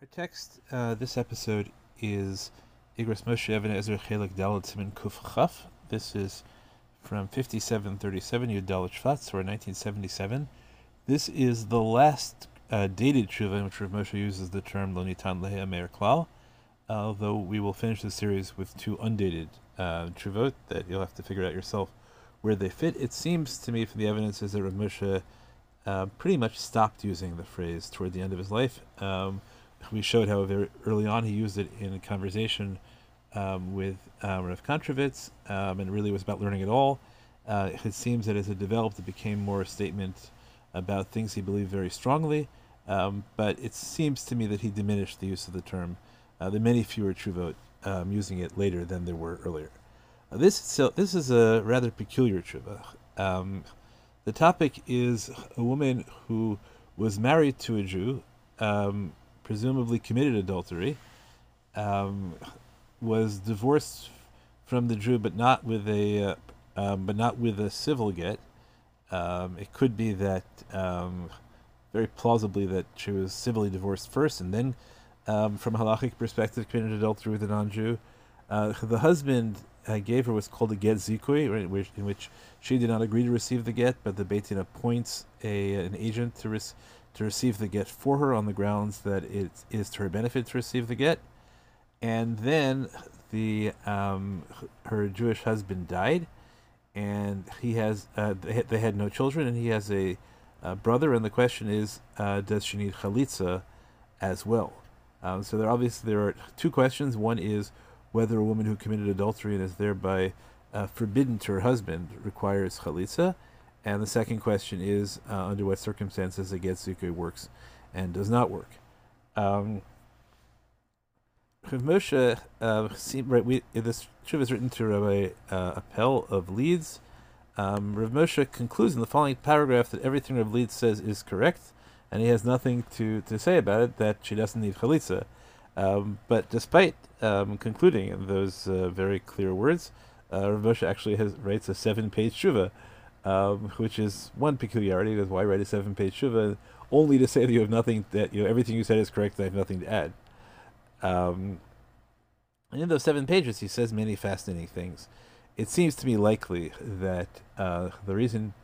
Our text uh, this episode is Igros Moshe Even Ezer Chelik Dalet Siman Kuf Chaf. This is from 5737 Yud Shvat, or 1977. This is the last uh, dated tshuva in which Rav Moshe uses the term Lo Nitan Lehe Meir Klal, although we will finish the series with two undated uh, that you'll have to figure out yourself where they fit. It seems to me from the evidence is that Rav Moshe uh, pretty much stopped using the phrase toward the end of his life. Um, we showed how very early on he used it in a conversation um, with uh, Rav Kontrovitz, um, and really was about learning it all. Uh, it seems that as it developed, it became more a statement about things he believed very strongly, um, but it seems to me that he diminished the use of the term. Uh, there are many fewer Truvot um, using it later than there were earlier. Uh, this, so, this is a rather peculiar Truva. Um, the topic is a woman who was married to a Jew, um, presumably committed adultery, um, was divorced from the Jew, but not with a uh, um, but not with a civil get. Um, it could be that um, very plausibly that she was civilly divorced first, and then, um, from a halachic perspective, committed adultery with a non-Jew. Uh, the husband uh, gave her what's called a get zikui, right, which, in which she did not agree to receive the get, but the Beit Din appoints a an agent to receive to receive the get for her on the grounds that it is to her benefit to receive the get. And then the um, her Jewish husband died, and he has uh, they, had no children, and he has a, a brother. And the question is, uh, does she need chalitza as well? Um, so there obviously there are two questions. One is whether a woman who committed adultery and is thereby uh, forbidden to her husband requires chalitza, and the second question is uh, under what circumstances a get zikui works and does not work. Um, Rav Moshe, uh, right, we, this tshuva is written to Rabbi uh, Appel of Leeds. Um, Rav Moshe concludes in the following paragraph that everything Rav Leeds says is correct, and he has nothing to, to say about it, that she doesn't need chalitza. Um, but despite um, concluding in those uh, very clear words, uh, Rav Moshe actually has, writes a seven-page tshuva um, which is one peculiarity. That's why write a seven-page shuva, only to say that you have nothing that you know everything you said is correct. And I have nothing to add. Um, and in those seven pages, he says many fascinating things. It seems to me likely that uh, the reason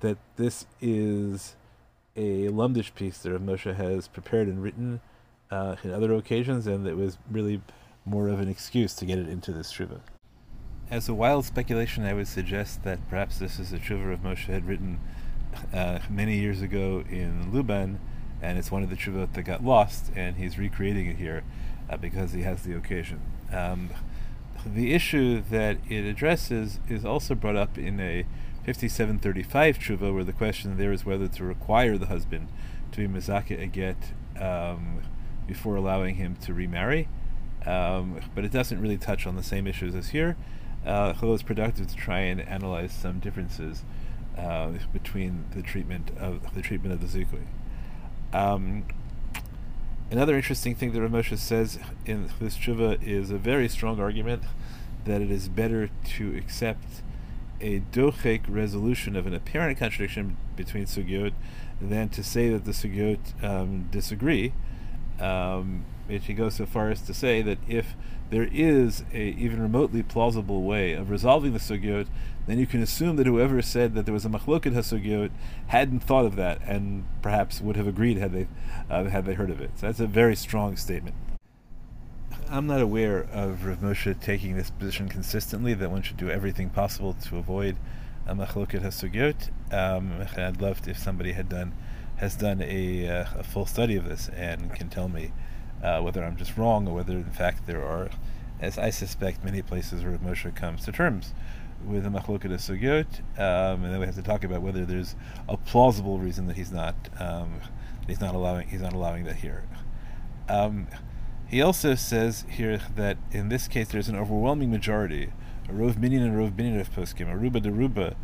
that this is a lumdish piece that Moshe has prepared and written uh, in other occasions, and that was really more of an excuse to get it into this shuva. As a wild speculation, I would suggest that perhaps this is a tshuva of Moshe had written uh, many years ago in Luban, and it's one of the tshuva that got lost, and he's recreating it here uh, because he has the occasion. Um, the issue that it addresses is also brought up in a 5735 tshuva, where the question there is whether to require the husband to be mizaka a get um, before allowing him to remarry. Um, but it doesn't really touch on the same issues as here uh, although it's productive to try and analyze some differences uh, between the treatment of the treatment of the zikui. Um, another interesting thing that Ramosha says in this tshuva is a very strong argument that it is better to accept a dochek resolution of an apparent contradiction between sugyot than to say that the sugyot um, disagree. Um, and she goes so far as to say that if there is a even remotely plausible way of resolving the sugyot, then you can assume that whoever said that there was a machloket hasugyot hadn't thought of that and perhaps would have agreed had they uh, had they heard of it. So that's a very strong statement. I'm not aware of Rav Moshe taking this position consistently that one should do everything possible to avoid a machloket hasugyot. Um, I'd love if somebody had done has done a, uh, a full study of this and can tell me uh, whether I'm just wrong or whether in fact there are, as I suspect, many places where Moshe comes to terms with the machloket sugyot, um, and then we have to talk about whether there's a plausible reason that he's not um, he's not allowing he's not allowing that here. Um, he also says here that in this case there's an overwhelming majority, a rov minyan and rov binyan of poskim, a ruba de ruba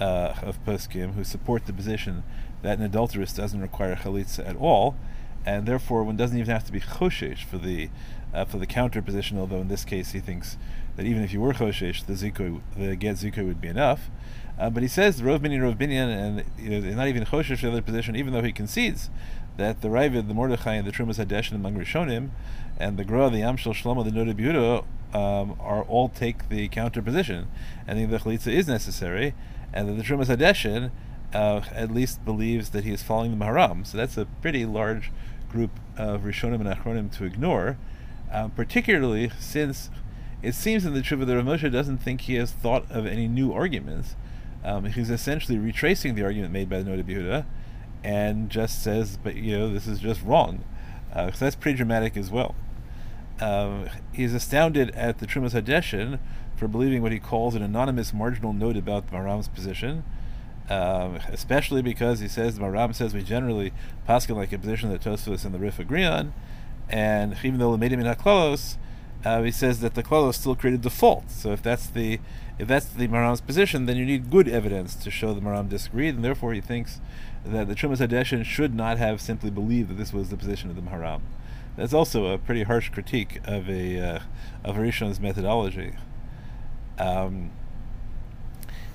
uh, of poskim who support the position that an adulteress doesn't require chalitza at all, and therefore one doesn't even have to be choshesh for the uh, for the counter position. Although in this case he thinks that even if you were choshesh, the zikui, the get zikui would be enough. Uh, but he says rov binyan rov binyan, and you know, not even choshesh for the other position, even though he concedes that the Raavad, the Mordechai, and the Trumas Hadesh among Rishonim, and the Gra, the Yam Shel Shlomo, the Noda um, are all take the counter position, and the Chalitza is necessary, and that the Trumas Hadeshin uh, at least believes that he is following the Maharam. So that's a pretty large group of Rishonim and Achronim to ignore, um, particularly since it seems in the Tshuva that Rav Moshe doesn't think he has thought of any new arguments. Um, he's essentially retracing the argument made by the Noda Yehuda, and just says, but you know, this is just wrong. Uh, so that's pretty dramatic as well. Um, he's astounded at the Trumas Hadeshin for believing what he calls an anonymous marginal note about Maram's position, um, especially because he says the Maram says we generally paskin like a position that Tosfos and the Rif agree on, and even though made him in Haklalos, uh, he says that the Klalos still created default. So if that's the if that's the Maram's position, then you need good evidence to show the Maram disagreed, and therefore he thinks that the Trumas Hadeshin should not have simply believed that this was the position of the Maharam. That's also a pretty harsh critique of a uh, of Rishon's methodology. Um,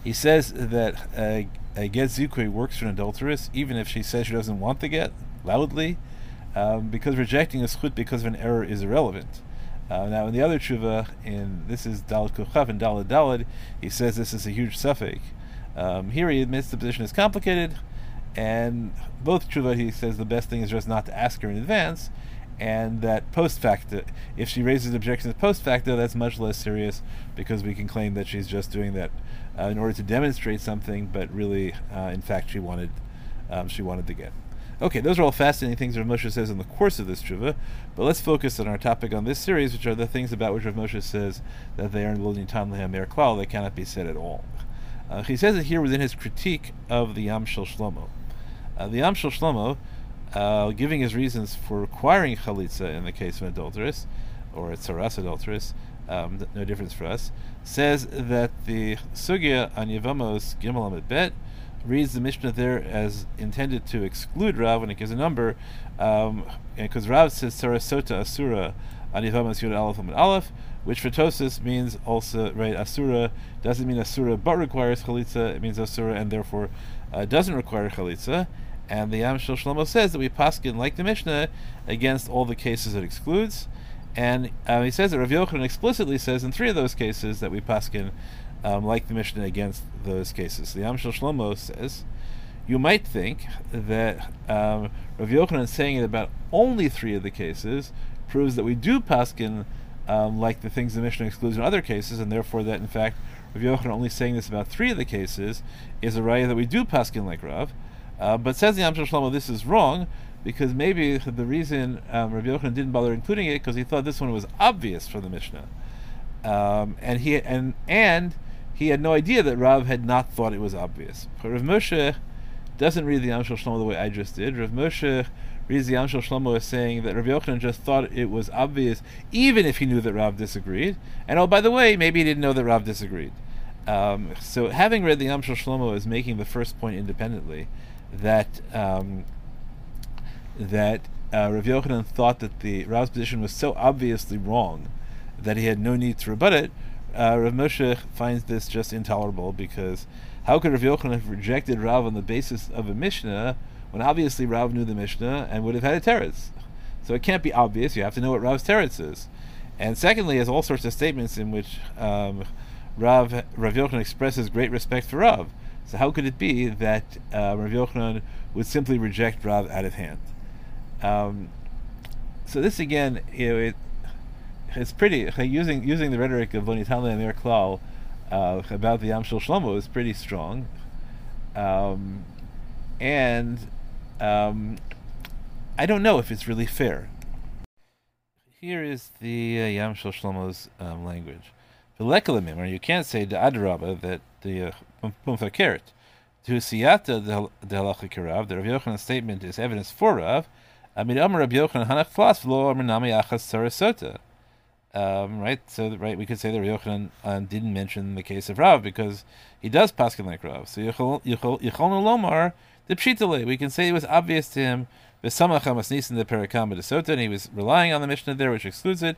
he says that a, a get zikui works for an adulteress, even if she says she doesn't want the get loudly, um, because rejecting a schut because of an error is irrelevant. Uh, now, in the other tshuva, in this is Dalad Kuchav and Dalad Dalad, he says this is a huge safek. Um, here he admits the position is complicated, and both tshuva he says the best thing is just not to ask her in advance, and that post facto, if she raises objections post facto, that's much less serious because we can claim that she's just doing that uh, in order to demonstrate something, but really, uh, in fact, she wanted um, she wanted to get. Okay, those are all fascinating things Rav Moshe says in the course of this tshuva, but let's focus on our topic on this series, which are the things about which Rav Moshe says that they are in Lilin Tam Lehem Klal, they cannot be said at all. Uh, he says it here within his critique of the Yam Shel Shlomo. Uh, the Yam Shel Shlomo uh, giving his reasons for requiring chalitza in the case of an adulteress, or a tsaras adulteress, um, no difference for us, says that the sugya on Yevamos Gimel Bet reads the Mishnah there as intended to exclude Rav when it gives a number, because um, Rav says sarasota asura on Yevamos Yud Aleph and Aleph, which for Tosis means also right asura doesn't mean asura but requires chalitza. It means asura and therefore uh, doesn't require chalitza. And the Yam Shel Shlomo says that we paskin like the Mishnah against all the cases it excludes. And uh, he says that Rav Yochanan explicitly says in three of those cases that we paskin um, like the Mishnah against those cases. The Yam Shel Shlomo says, you might think that um, Rav Yochanan saying it about only three of the cases proves that we do paskin um, like the things the Mishnah excludes in other cases, and therefore that in fact Rav Yochanan only saying this about three of the cases is a raya that we do paskin like Rav. Uh, but says the Yam Shel Shlomo, this is wrong because maybe the reason um, Rabbi Yochanan didn't bother including it because he thought this one was obvious from the Mishnah, um, and he and and he had no idea that Rav had not thought it was obvious. But Rav Moshe doesn't read the Yam Shel Shlomo the way I just did. Rav Moshe reads the Yam Shel Shlomo as saying that Rabbi Yochanan just thought it was obvious, even if he knew that Rav disagreed. And oh, by the way, maybe he didn't know that Rav disagreed. Um, so having read the Yam Shel Shlomo as making the first point independently that um, that uh, Rav Yochanan thought that the Rav's position was so obviously wrong that he had no need to rebut it. Uh, Rav Moshe finds this just intolerable because how could Rav Yochanan have rejected Rav on the basis of a Mishnah when obviously Rav knew the Mishnah and would have had a teretz? So it can't be obvious. You have to know what Rav's teretz is. And secondly, has all sorts of statements in which um, Rav Rav Yochanan expresses great respect for Rav. So how could it be that uh, Rav Yochanan would simply reject Rav out of hand? Um, so this again, you know, it, it's pretty using using the rhetoric of Lonitala and Mir Klal uh, about the Yam Shel Shlomo is pretty strong, um, and um, I don't know if it's really fair. Here is the uh, Yamshel Shlomo's um, language. The or you can't say the Adrabah that the uh, Pumfakert. To siyata the halacha kirav, the Rav Yochanan statement is evidence for Rav. Amid Amar Rav Yochanan hanach flas v'lo Amar nami achas sarasota. Um, right, so right, we could say that Rav Yochanan um, didn't mention the case of Rav because he does paskin like Rav. So Yicholnu Lomar the pshitale. We can say it was obvious to him v'samach hamasnis in the perakam de and he was relying on the Mishnah there, which excludes it.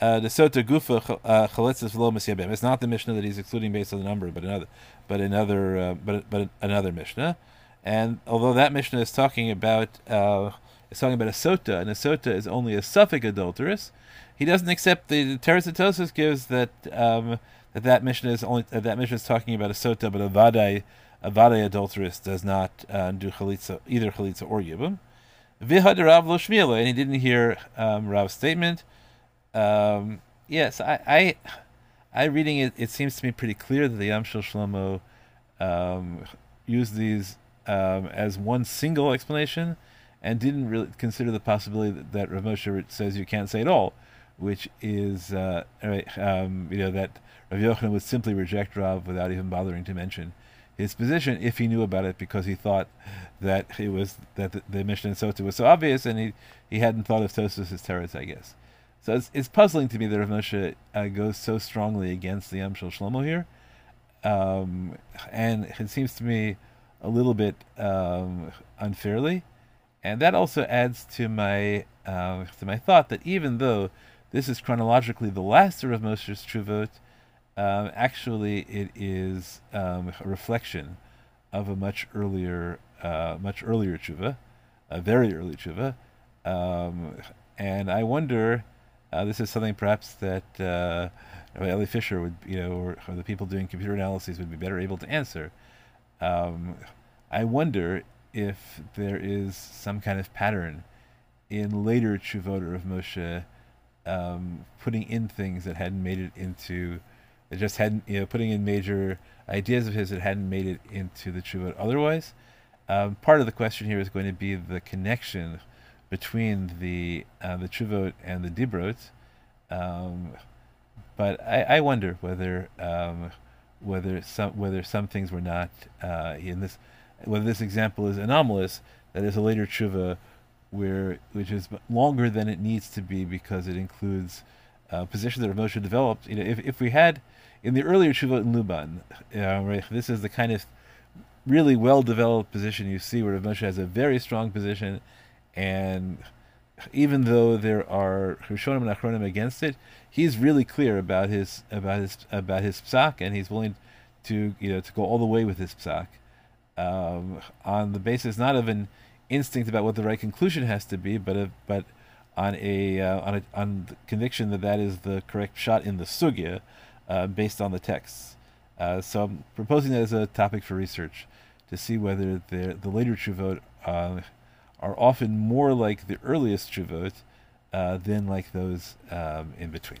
Uh, the Sota Gufa uh, Chaletzes V'lo Misyabem. It's not the Mishnah that he's excluding based on the number, but another, but another, uh, but but another Mishnah. And although that Mishnah is talking about uh, is talking about a sota, and a sota is only a safek adulteress. He doesn't accept the, the Teres gives that um, that that Mishnah is only uh, that Mishnah is talking about a sota, but a vadai a vadai adulteress does not uh, do chalitza either chalitza or yibum. Vihad Rav lo and he didn't hear um, Rav's statement. Um, yes, I, I, I reading it. It seems to me pretty clear that the Yam Shel Shlomo um, used these um, as one single explanation, and didn't really consider the possibility that, that Rav Moshe says you can't say at all, which is uh, um, you know that Rav Yochanan would simply reject Rav without even bothering to mention his position if he knew about it because he thought that it was that the, the Mishnah in Sota was so obvious and he, he hadn't thought of Tosfos as teretz, I guess. So it's, it's puzzling to me that Rav Moshe uh, goes so strongly against the Yam Shlomo here, um, and it seems to me a little bit um, unfairly, and that also adds to my uh, to my thought that even though this is chronologically the last of Rav Moshe's Truvot, um, actually, it is um, a reflection of a much earlier, uh, much earlier tshuva, a very early tshuva, um, and I wonder. Uh, this is something perhaps that uh, Eli Fisher would, you know, or, or, the people doing computer analyses would be better able to answer. Um, I wonder if there is some kind of pattern in later Chuvot of Moshe um, putting in things that hadn't made it into it just hadn't, you know, putting in major ideas of his that hadn't made it into the Chuvot otherwise. Um, part of the question here is going to be the connection between the uh, the Chuvot and the Dibrot. Um, but I, I, wonder whether um, whether some whether some things were not uh, in this whether this example is anomalous. That is a later tshuva where which is longer than it needs to be because it includes uh, positions that Rav Moshe developed. You know, if if we had in the earlier Shuvot in Luban, uh, right, this is the kind of really well developed position you see where Rav Moshe has a very strong position, and even though there are Rishonim and Achronim against it, he's really clear about his about his about his psak, and he's willing to you know to go all the way with his psak, um, on the basis not of an instinct about what the right conclusion has to be, but but on a uh, on a on the conviction that that is the correct shot in the sugya, uh, based on the texts. Uh, so I'm proposing that as a topic for research to see whether the, the later Chuvot are often more like the earliest Chuvot uh, than like those um, in between.